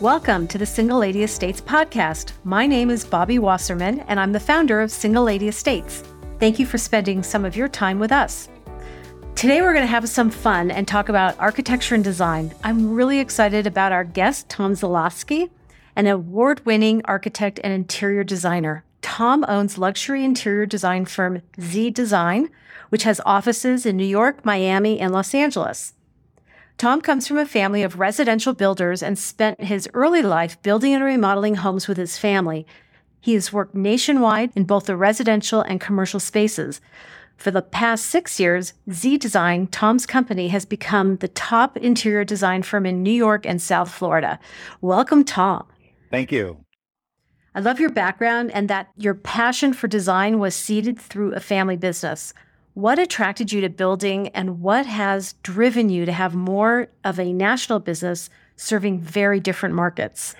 Welcome to the Single Lady Estates podcast. My name is Bobbie Wasserman, and I'm the founder of Single Lady Estates. Thank you for spending some of your time with us. Today, we're going to have some fun and talk about architecture and design. I'm really excited about our guest, Tom Zulawski, an award winning architect and interior designer. Tom owns luxury interior design firm Z Design, which has offices in New York, Miami, and Los Angeles. Tom comes from a family of residential builders and spent his early life building and remodeling homes with his family. He has worked nationwide in both the residential and commercial spaces. For the past six years, Z Design, Tom's company, has become the top interior design firm in New York and South Florida. Welcome, Tom. Thank you. I love your background and that your passion for design was seeded through a family business. What attracted you to building and what has driven you to have more of a national business serving very different markets?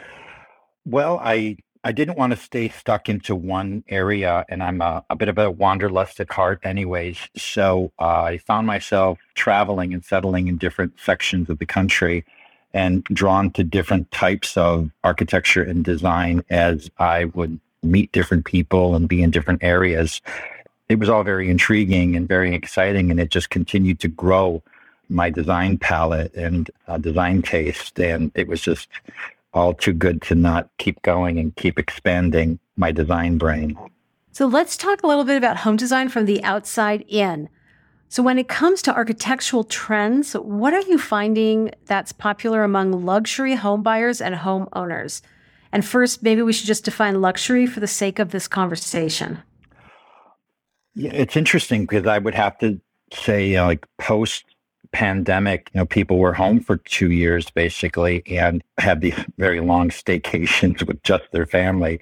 Well, I I didn't want to stay stuck into one area, and I'm a, a bit of a wanderlust at heart, anyways. So uh, I found myself traveling and settling in different sections of the country and drawn to different types of architecture and design as I would meet different people and be in different areas. It was all very intriguing and very exciting, and it just continued to grow my design palette and uh, design taste. And it was just all too good to not keep going and keep expanding my design brain. So let's talk a little bit about home design from the outside in. So, when it comes to architectural trends, what are you finding that's popular among luxury home buyers and homeowners? And first, maybe we should just define luxury for the sake of this conversation. Yeah, it's interesting because I would have to say, like post pandemic, you know, people were home for two years basically and had these very long staycations with just their family.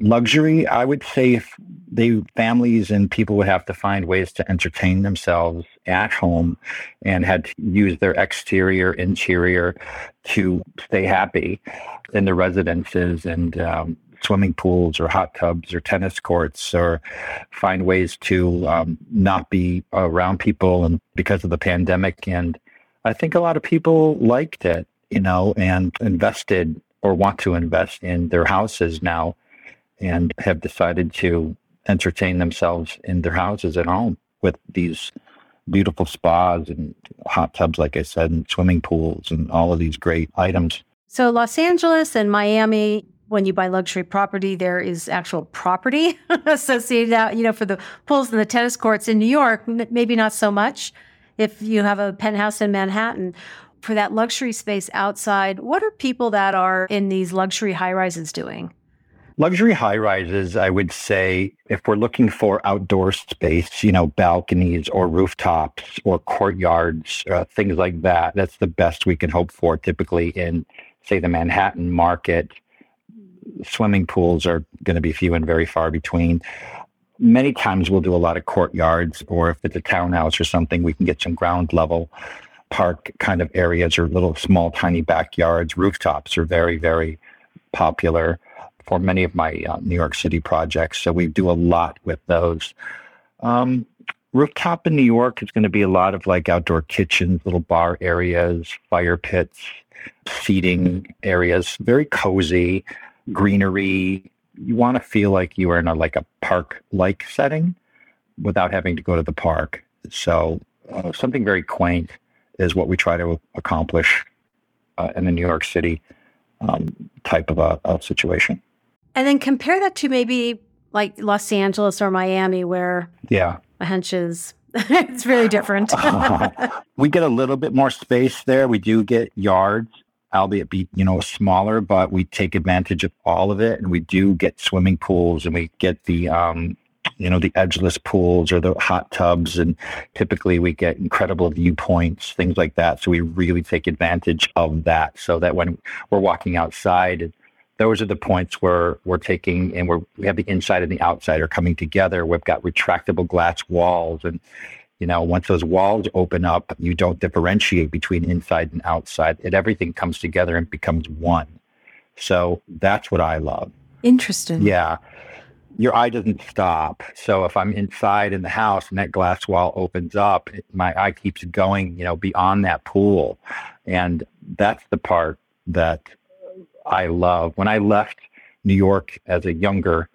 Luxury, I would say if they families and people would have to find ways to entertain themselves at home and had to use their exterior, interior to stay happy in their residences and um, swimming pools or hot tubs or tennis courts or find ways to um, not be around people and because of the pandemic. And i think a lot of people liked it you know and invested or want to invest in their houses now and have decided to entertain themselves in their houses at home with these beautiful spas and hot tubs like i said and swimming pools and all of these great items. So Los Angeles and Miami, when you buy luxury property, there is actual property associated out, you know, for the pools and the tennis courts in New York, maybe not so much. If you have a penthouse in Manhattan, for that luxury space outside, what are people that are in these luxury high rises doing? Luxury high rises, I would say, if we're looking for outdoor space, you know, balconies or rooftops or courtyards, uh, things like that, that's the best we can hope for typically in, say, the Manhattan market swimming pools are going to be few and very far between. Many times we'll do a lot of courtyards, or if it's a townhouse or something, we can get some ground level park kind of areas or little small tiny backyards. Rooftops are very, very popular for many of my uh, New York City projects. So we do a lot with those. Um, rooftop in New York is going to be a lot of like outdoor kitchens, little bar areas, fire pits, seating areas, very cozy greenery. You want to feel like you are in a like a park like setting without having to go to the park. So uh, something very quaint is what we try to accomplish uh, in the New York City um, type of a, a situation. And then compare that to maybe like Los Angeles or Miami, where yeah, a hunch is it's very different. we get a little bit more space there. We do get yards, albeit be you know smaller, but we take advantage of all of it, and we do get swimming pools, and we get the um, you know the edgeless pools or the hot tubs, and typically we get incredible viewpoints, things like that. So we really take advantage of that, so that when we're walking outside. Those are the points where we're taking and we're, we have the inside and the outside are coming together. We've got retractable glass walls and you know, once those walls open up, you don't differentiate between inside and outside. It everything comes together and becomes one. So that's what I love. Interesting. Yeah. Your eye doesn't stop. So if I'm inside in the house and that glass wall opens up, my eye keeps going, you know, beyond that pool. And that's the part that I love. When I left New York as a younger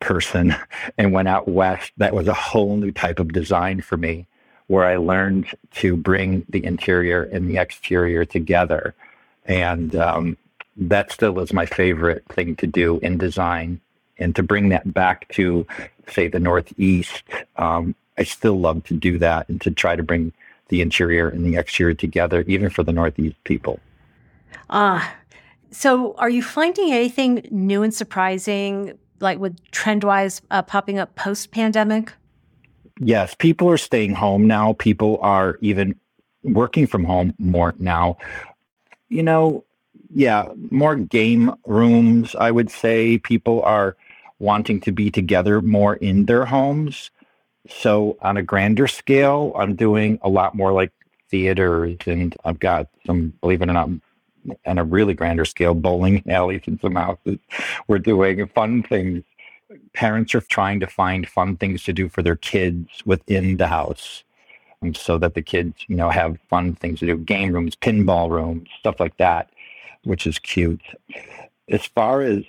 person and went out west, that was a whole new type of design for me where I learned to bring the interior and the exterior together. And um, that still is my favorite thing to do in design. And to bring that back to, say, the Northeast, um, I still love to do that and to try to bring the interior and the exterior together, even for the Northeast people. Ah, so are you finding anything new and surprising, like with trend-wise uh, popping up post-pandemic? Yes, people are staying home now. People are even working from home more now. You know, yeah, more game rooms, I would say. People are wanting to be together more in their homes. So, on a grander scale, I'm doing a lot more like theaters, and I've got some, believe it or not, on a really grander scale, bowling alleys and some houses. We're doing fun things. Parents are trying to find fun things to do for their kids within the house. And so that the kids, you know, have fun things to do, game rooms, pinball rooms, stuff like that, which is cute. As far as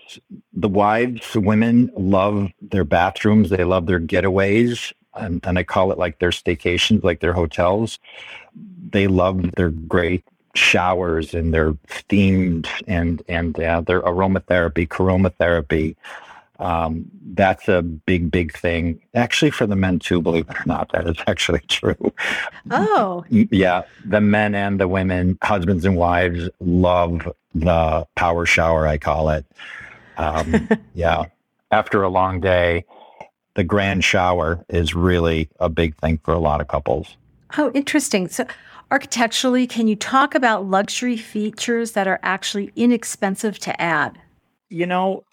the wives, women love their bathrooms, they love their getaways and, and I call it like their staycations, like their hotels. They love their great showers and their steamed and and uh, their aromatherapy, chromotherapy. Um, that's a big, big thing. Actually, for the men too, believe it or not, that is actually true. Oh, yeah. The men and the women, husbands and wives, love the power shower. I call it. Um, yeah. After a long day, the grand shower is really a big thing for a lot of couples. Oh, interesting. So, architecturally, can you talk about luxury features that are actually inexpensive to add? You know,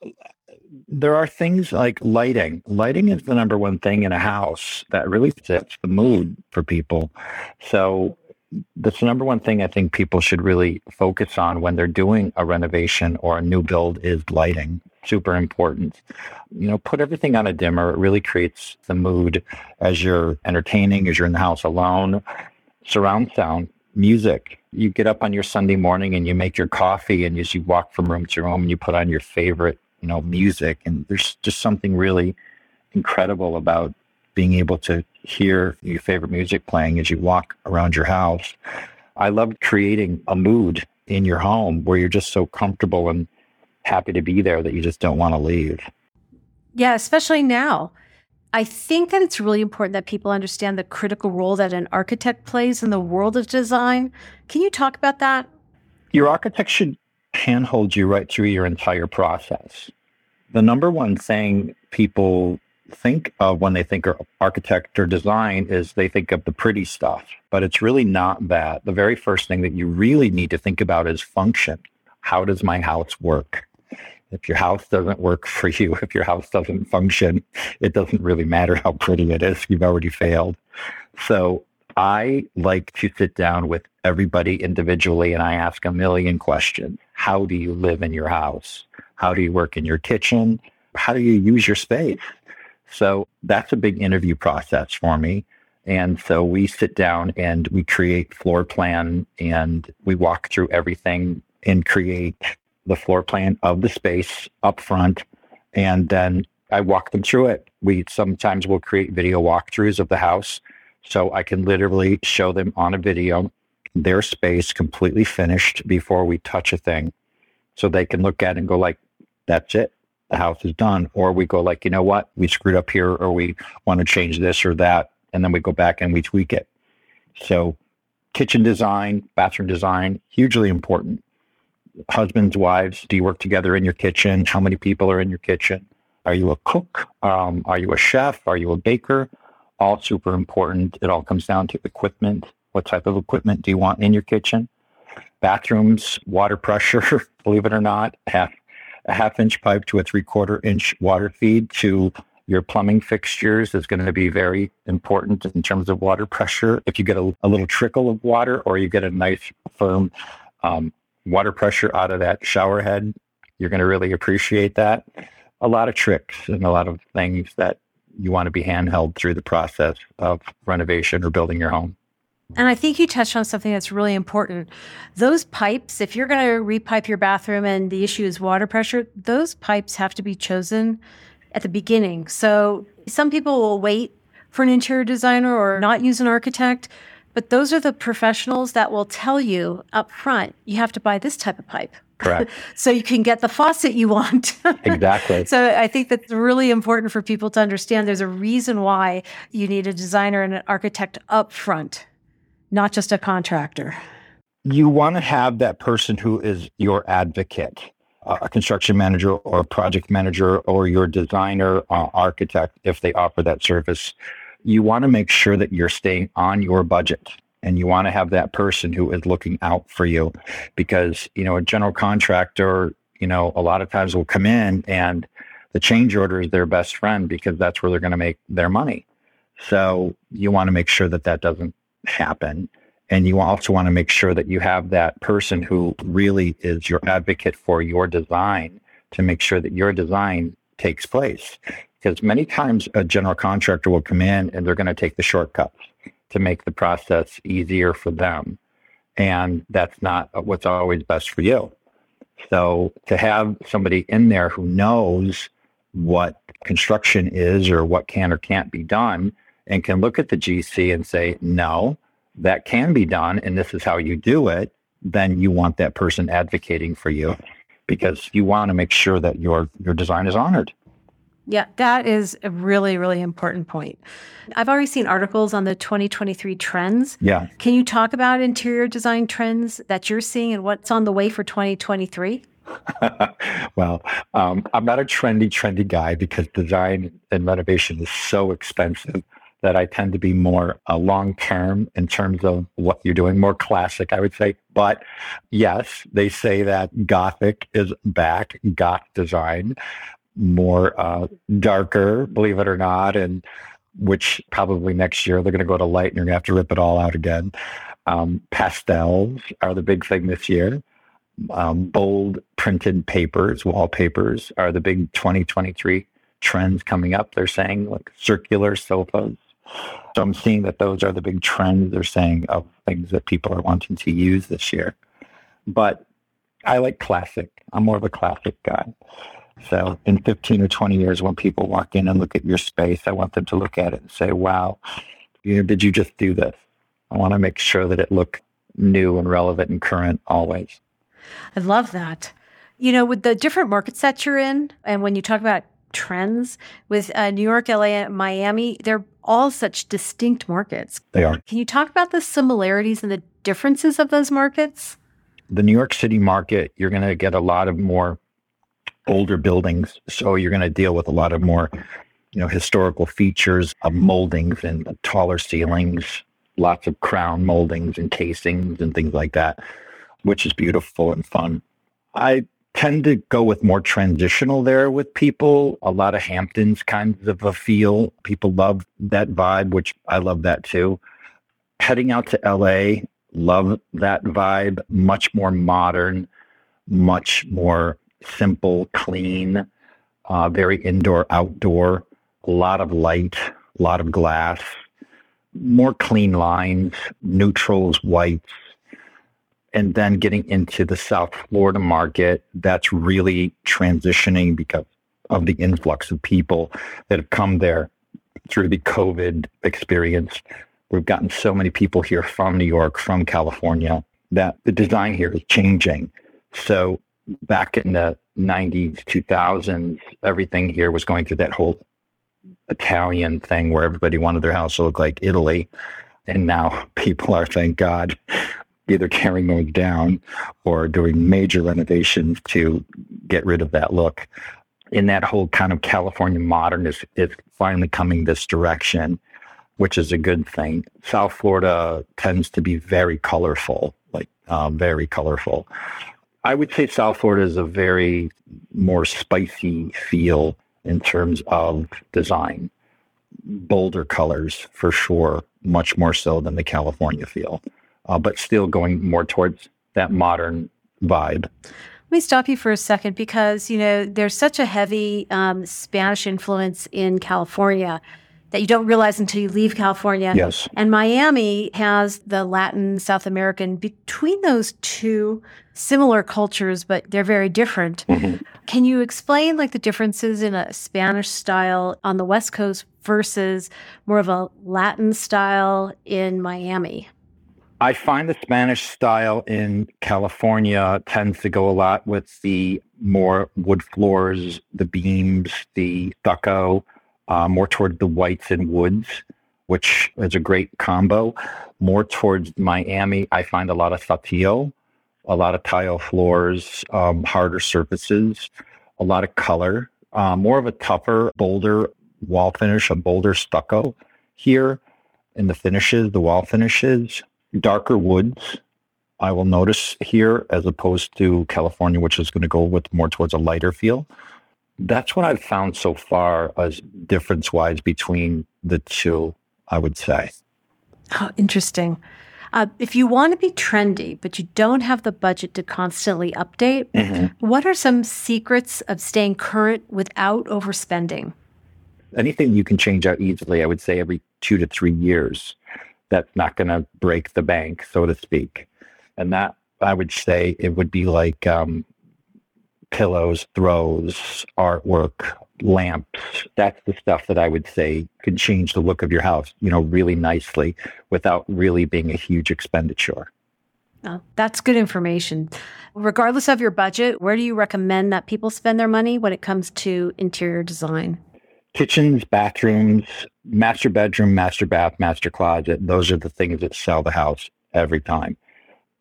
there are things like lighting. Lighting is the number one thing in a house that really sets the mood for people. So, that's the number one thing I think people should really focus on when they're doing a renovation or a new build is lighting. Super important. You know, put everything on a dimmer. It really creates the mood as you're entertaining, as you're in the house alone. Surround sound, music. You get up on your Sunday morning and you make your coffee and as you walk from room to room and you put on your favorite, you know, music. And there's just something really incredible about being able to hear your favorite music playing as you walk around your house. I love creating a mood in your home where you're just so comfortable and happy to be there that you just don't want to leave. Yeah, especially now. I think that it's really important that people understand the critical role that an architect plays in the world of design. Can you talk about that? Your architect should handhold you right through your entire process. The number one thing people think of when they think of architect or design is they think of the pretty stuff, but it's really not that. The very first thing that you really need to think about is function. How does my house work? If your house doesn't work for you, if your house doesn't function, it doesn't really matter how pretty it is. You've already failed. So I like to sit down with everybody individually and I ask a million questions. How do you live in your house? How do you work in your kitchen? How do you use your space? So that's a big interview process for me. And so we sit down and we create floor plan and we walk through everything and create the floor plan of the space up front. And then I walk them through it. We sometimes will create video walkthroughs of the house. So I can literally show them on a video their space completely finished before we touch a thing. So they can look at it and go like, that's it the house is done. Or we go like, you know what, we screwed up here, or we want to change this or that, and then we go back and we tweak it. So, kitchen design, bathroom design, hugely important. Husbands, wives, do you work together in your kitchen? How many people are in your kitchen? Are you a cook? Um, are you a chef? Are you a baker? All super important. It all comes down to equipment. What type of equipment do you want in your kitchen? Bathrooms, water pressure, believe it or not, have a half inch pipe to a three quarter inch water feed to your plumbing fixtures is going to be very important in terms of water pressure. If you get a, a little trickle of water or you get a nice firm um, water pressure out of that shower head, you're going to really appreciate that. A lot of tricks and a lot of things that you want to be handheld through the process of renovation or building your home. And I think you touched on something that's really important. Those pipes, if you're going to repipe your bathroom and the issue is water pressure, those pipes have to be chosen at the beginning. So some people will wait for an interior designer or not use an architect, but those are the professionals that will tell you up front, you have to buy this type of pipe. Correct. so you can get the faucet you want. exactly. So I think that's really important for people to understand there's a reason why you need a designer and an architect up front, not just a contractor. You want to have that person who is your advocate, a construction manager or a project manager or your designer uh, architect if they offer that service. You want to make sure that you're staying on your budget and you want to have that person who is looking out for you because you know a general contractor you know a lot of times will come in and the change order is their best friend because that's where they're going to make their money. So you want to make sure that that doesn't happen. And you also want to make sure that you have that person who really is your advocate for your design to make sure that your design takes place because many times a general contractor will come in and they're going to take the shortcuts to make the process easier for them. And that's not what's always best for you. So to have somebody in there who knows what construction is or what can or can't be done and can look at the GC and say, no, that can be done and this is how you do it, then you want that person advocating for you because you want to make sure that your your design is honored. Yeah, that is a really, really important point. I've already seen articles on the 2023 trends. Yeah. Can you talk about interior design trends that you're seeing and what's on the way for 2023? well, um, I'm not a trendy, trendy guy because design and renovation is so expensive that I tend to be more uh, long term in terms of what you're doing, more classic, I would say. But yes, they say that Gothic is back, Goth design more uh, darker, believe it or not, and which probably next year they're going to go to light and you're going to have to rip it all out again. Um, pastels are the big thing this year. Um, bold printed papers, wallpapers are the big 2023 trends coming up. They're saying like circular sofas. So I'm seeing that those are the big trends they're saying of things that people are wanting to use this year. But I like classic. I'm more of a classic guy. So in 15 or 20 years, when people walk in and look at your space, I want them to look at it and say, wow, you know, did you just do this? I want to make sure that it look new and relevant and current always. I love that. You know, with the different markets that you're in, and when you talk about trends with uh, New York, LA, Miami, they're all such distinct markets. They are. Can you talk about the similarities and the differences of those markets? The New York City market, you're going to get a lot of more older buildings. So you're going to deal with a lot of more, you know, historical features of moldings and taller ceilings, lots of crown moldings and casings and things like that, which is beautiful and fun. I tend to go with more transitional there with people, a lot of Hamptons kinds of a feel. People love that vibe, which I love that too. Heading out to LA, love that vibe, much more modern, much more simple, clean, uh, very indoor, outdoor, a lot of light, a lot of glass, more clean lines, neutrals, whites. And then getting into the South Florida market, that's really transitioning because of the influx of people that have come there through the COVID experience. We've gotten so many people here from New York, from California, that the design here is changing. So back in the 90s, 2000s, everything here was going through that whole Italian thing where everybody wanted their house to look like Italy. And now people are, thank God, either tearing those down or doing major renovations to get rid of that look. In that whole kind of California modern is, is finally coming this direction, which is a good thing. South Florida tends to be very colorful, like uh, very colorful. I would say South Florida is a very more spicy feel in terms of design. Bolder colors for sure, much more so than the California feel, uh, but still going more towards that modern vibe. Let me stop you for a second because, you know, there's such a heavy um, Spanish influence in California. That you don't realize until you leave California. Yes. And Miami has the Latin, South American. Between those two similar cultures, but they're very different. Mm-hmm. Can you explain like the differences in a Spanish style on the West Coast versus more of a Latin style in Miami? I find the Spanish style in California tends to go a lot with the more wood floors, the beams, the stucco, uh, more toward the whites and woods, which is a great combo. More towards Miami, I find a lot of saltillo, a lot of tile floors, um, harder surfaces, a lot of color, uh, more of a tougher, bolder wall finish, a bolder stucco here in the finishes, the wall finishes darker woods. I will notice here as opposed to California, which is going to go with more towards a lighter feel. That's what I've found so far as difference wise between the two, I would say. Oh, interesting. Uh, if you want to be trendy, but you don't have the budget to constantly update, mm-hmm. what are some secrets of staying current without overspending? Anything you can change out easily, I would say every two to three years that's not going to break the bank, so to speak. And that I would say it would be like um, pillows, throws, artwork, lamps. That's the stuff that I would say can change the look of your house, you know, really nicely without really being a huge expenditure. Oh, that's good information. Regardless of your budget, where do you recommend that people spend their money when it comes to interior design? kitchens, bathrooms, master bedroom, master bath, master closet. Those are the things that sell the house every time.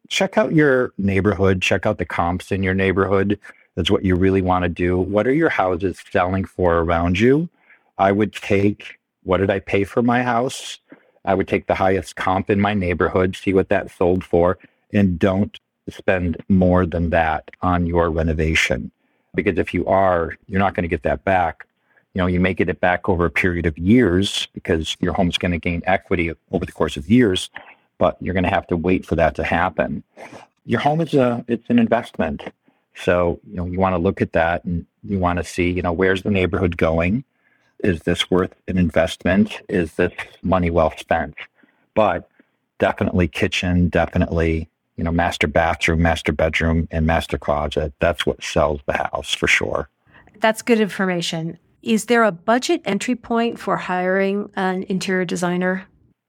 Check out your neighborhood, check out the comps in your neighborhood. That's what you really want to do. What are your houses selling for around you? I would take what did I pay for my house? I would take the highest comp in my neighborhood, see what that sold for, and don't spend more than that on your renovation. Because if you are, you're not going to get that back you know, you may get it back over a period of years because your home's going to gain equity over the course of years, but you're going to have to wait for that to happen. Your home is a it's an investment. So, you know, you want to look at that and you want to see, you know, where's the neighborhood going? Is this worth an investment? Is this money well spent? But definitely kitchen, definitely, you know, master bathroom, master bedroom, and master closet. That's what sells the house for sure. That's good information. Is there a budget entry point for hiring an interior designer?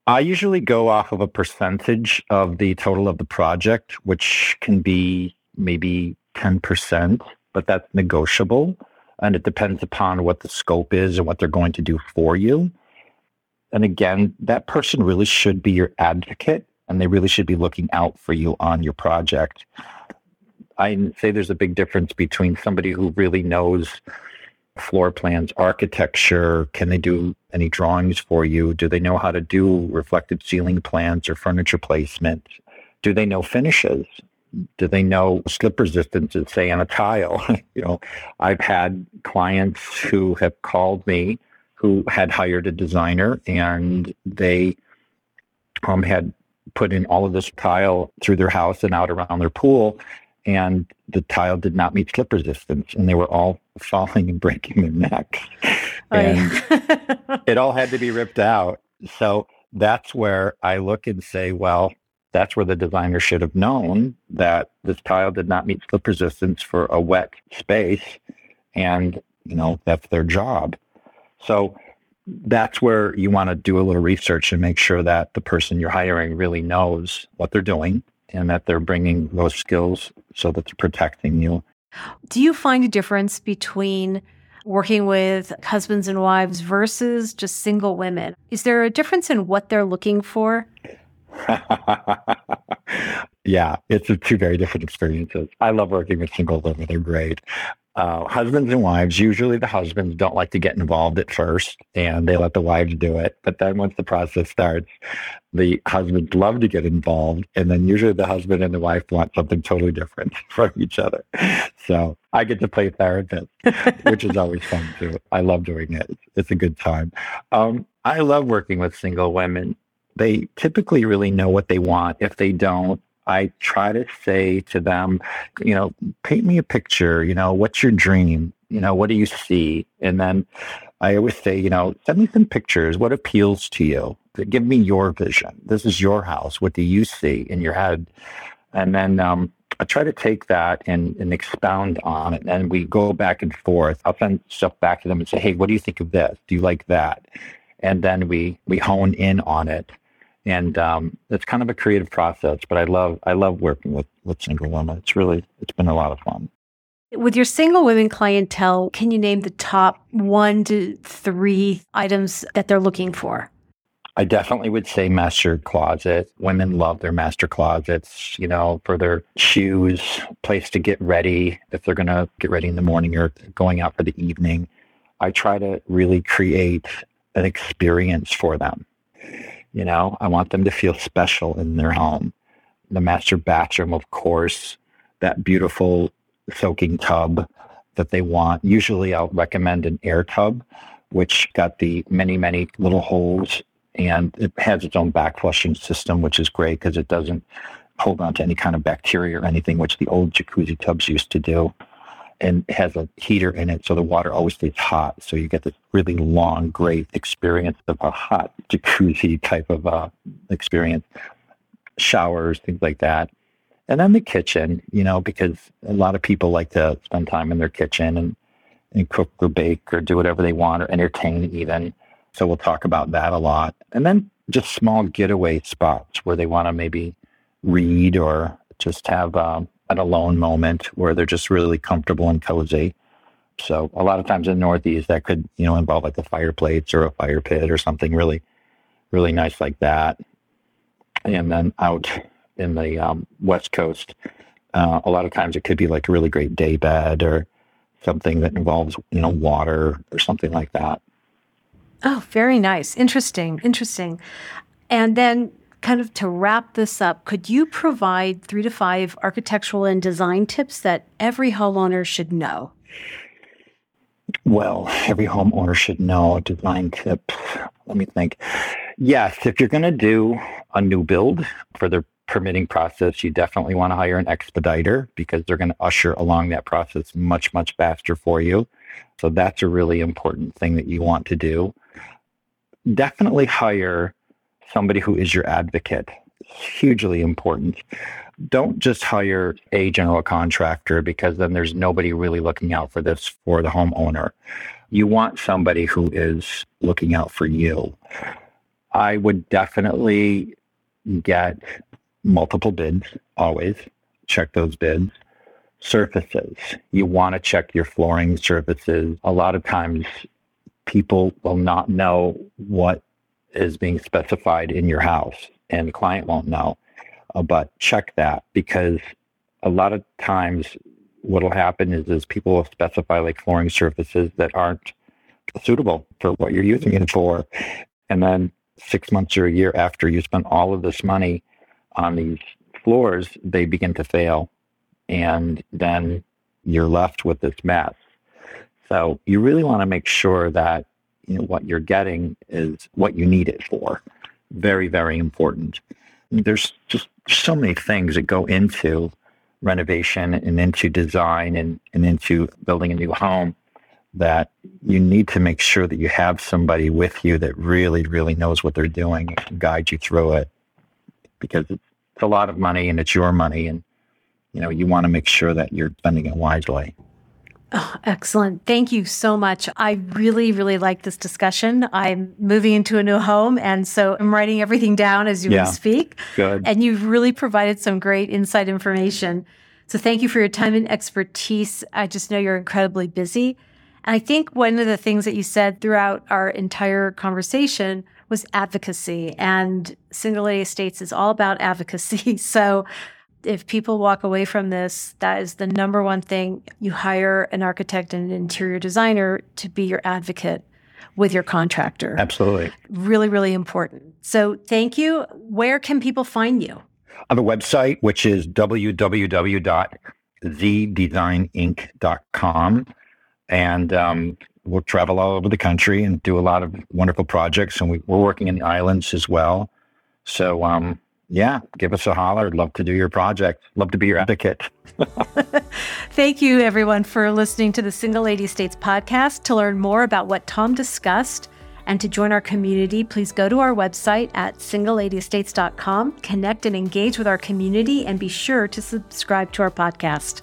I usually go off of a percentage of the total of the project, which can be maybe 10%, but that's negotiable. And it depends upon what the scope is and what they're going to do for you. And again, that person really should be your advocate and they really should be looking out for you on your project. I say there's a big difference between somebody who really knows floor plans, architecture? Can they do any drawings for you? Do they know how to do reflective ceiling plans or furniture placement? Do they know finishes? Do they know slip resistances, say on a tile? you know, I've had clients who have called me who had hired a designer and they um, had put in all of this tile through their house and out around their pool and the tile did not meet slip resistance and they were all falling and breaking their necks. Oh, and yeah. it all had to be ripped out. So that's where I look and say, well, that's where the designer should have known that this tile did not meet slip resistance for a wet space. And, you know, that's their job. So that's where you want to do a little research and make sure that the person you're hiring really knows what they're doing and that they're bringing those skills so that they're protecting you. Do you find a difference between working with husbands and wives versus just single women? Is there a difference in what they're looking for? yeah, it's two very different experiences. I love working with single women. They're great uh, husbands and wives, usually the husbands don't like to get involved at first and they let the wives do it. But then once the process starts, the husbands love to get involved. And then usually the husband and the wife want something totally different from each other. So I get to play therapist, which is always fun too. I love doing it. It's a good time. Um, I love working with single women. They typically really know what they want. If they don't, I try to say to them, you know, paint me a picture, you know, what's your dream? You know, what do you see? And then I always say, you know, send me some pictures. What appeals to you? Give me your vision. This is your house. What do you see in your head? And then um, I try to take that and, and expound on it. And we go back and forth. I'll send stuff back to them and say, hey, what do you think of this? Do you like that? And then we, we hone in on it. And um, it's kind of a creative process, but I love I love working with, with single women. It's really it's been a lot of fun. With your single women clientele, can you name the top one to three items that they're looking for? I definitely would say master closet. Women love their master closets, you know, for their shoes, place to get ready if they're going to get ready in the morning or going out for the evening. I try to really create an experience for them. You know, I want them to feel special in their home. The master bathroom, of course, that beautiful soaking tub that they want. Usually I'll recommend an air tub, which got the many, many little holes and it has its own backflushing system, which is great because it doesn't hold on to any kind of bacteria or anything, which the old jacuzzi tubs used to do. And has a heater in it, so the water always stays hot. So you get this really long, great experience of a hot jacuzzi type of uh, experience. Showers, things like that. And then the kitchen, you know, because a lot of people like to spend time in their kitchen and, and cook or bake or do whatever they want or entertain even. So we'll talk about that a lot. And then just small getaway spots where they want to maybe read or just have um, an alone moment where they're just really comfortable and cozy. So a lot of times in the Northeast, that could you know involve like a fireplace or a fire pit or something really, really nice like that. And then out in the um, West Coast, uh, a lot of times it could be like a really great day bed or something that involves you know water or something like that. Oh, very nice. Interesting. Interesting. And then, kind of to wrap this up, could you provide three to five architectural and design tips that every homeowner should know? Well, every homeowner should know a design tip. Let me think. Yes, if you're going to do a new build for the permitting process, you definitely want to hire an expediter because they're going to usher along that process much, much faster for you. So that's a really important thing that you want to do definitely hire somebody who is your advocate. hugely important. Don't just hire a general contractor because then there's nobody really looking out for this for the homeowner. You want somebody who is looking out for you. I would definitely get multiple bids always. Check those bids. Surfaces. You want to check your flooring surfaces. A lot of times people will not know what is being specified in your house and the client won't know. Uh, but check that because a lot of times what will happen is, is people will specify like flooring surfaces that aren't suitable for what you're using it for. And then six months or a year after you spend all of this money on these floors, they begin to fail. And then you're left with this mess. So you really want to make sure that you know, what you're getting is what you need it for. Very, very important. There's just so many things that go into renovation and into design and, and into building a new home that you need to make sure that you have somebody with you that really, really knows what they're doing and can guide you through it because it's, a lot of money and it's your money and you know you want to make sure that you're spending it wisely. Oh, excellent. Thank you so much. I really, really like this discussion. I'm moving into a new home, and so I'm writing everything down as you yeah, speak. Good. And you've really provided some great insight information. So thank you for your time and expertise. I just know you're incredibly busy. And I think one of the things that you said throughout our entire conversation was advocacy. And Single Lady Estates is all about advocacy. So if people walk away from this, that is the number one thing. You hire an architect and an interior designer to be your advocate with your contractor. Absolutely. Really, really important. So thank you. Where can people find you? On the website, which is www.zdesigninc.com. And um, we'll travel all over the country and do a lot of wonderful projects. And we, are working in the islands as well. So So, yeah, give us a holler. Love to do your project. Love to be your advocate. Thank you, everyone, for listening to the Single Lady Estates podcast. To learn more about what Tom discussed and to join our community, please go to our website at singleladyestates.com, connect and engage with our community, and be sure to subscribe to our podcast.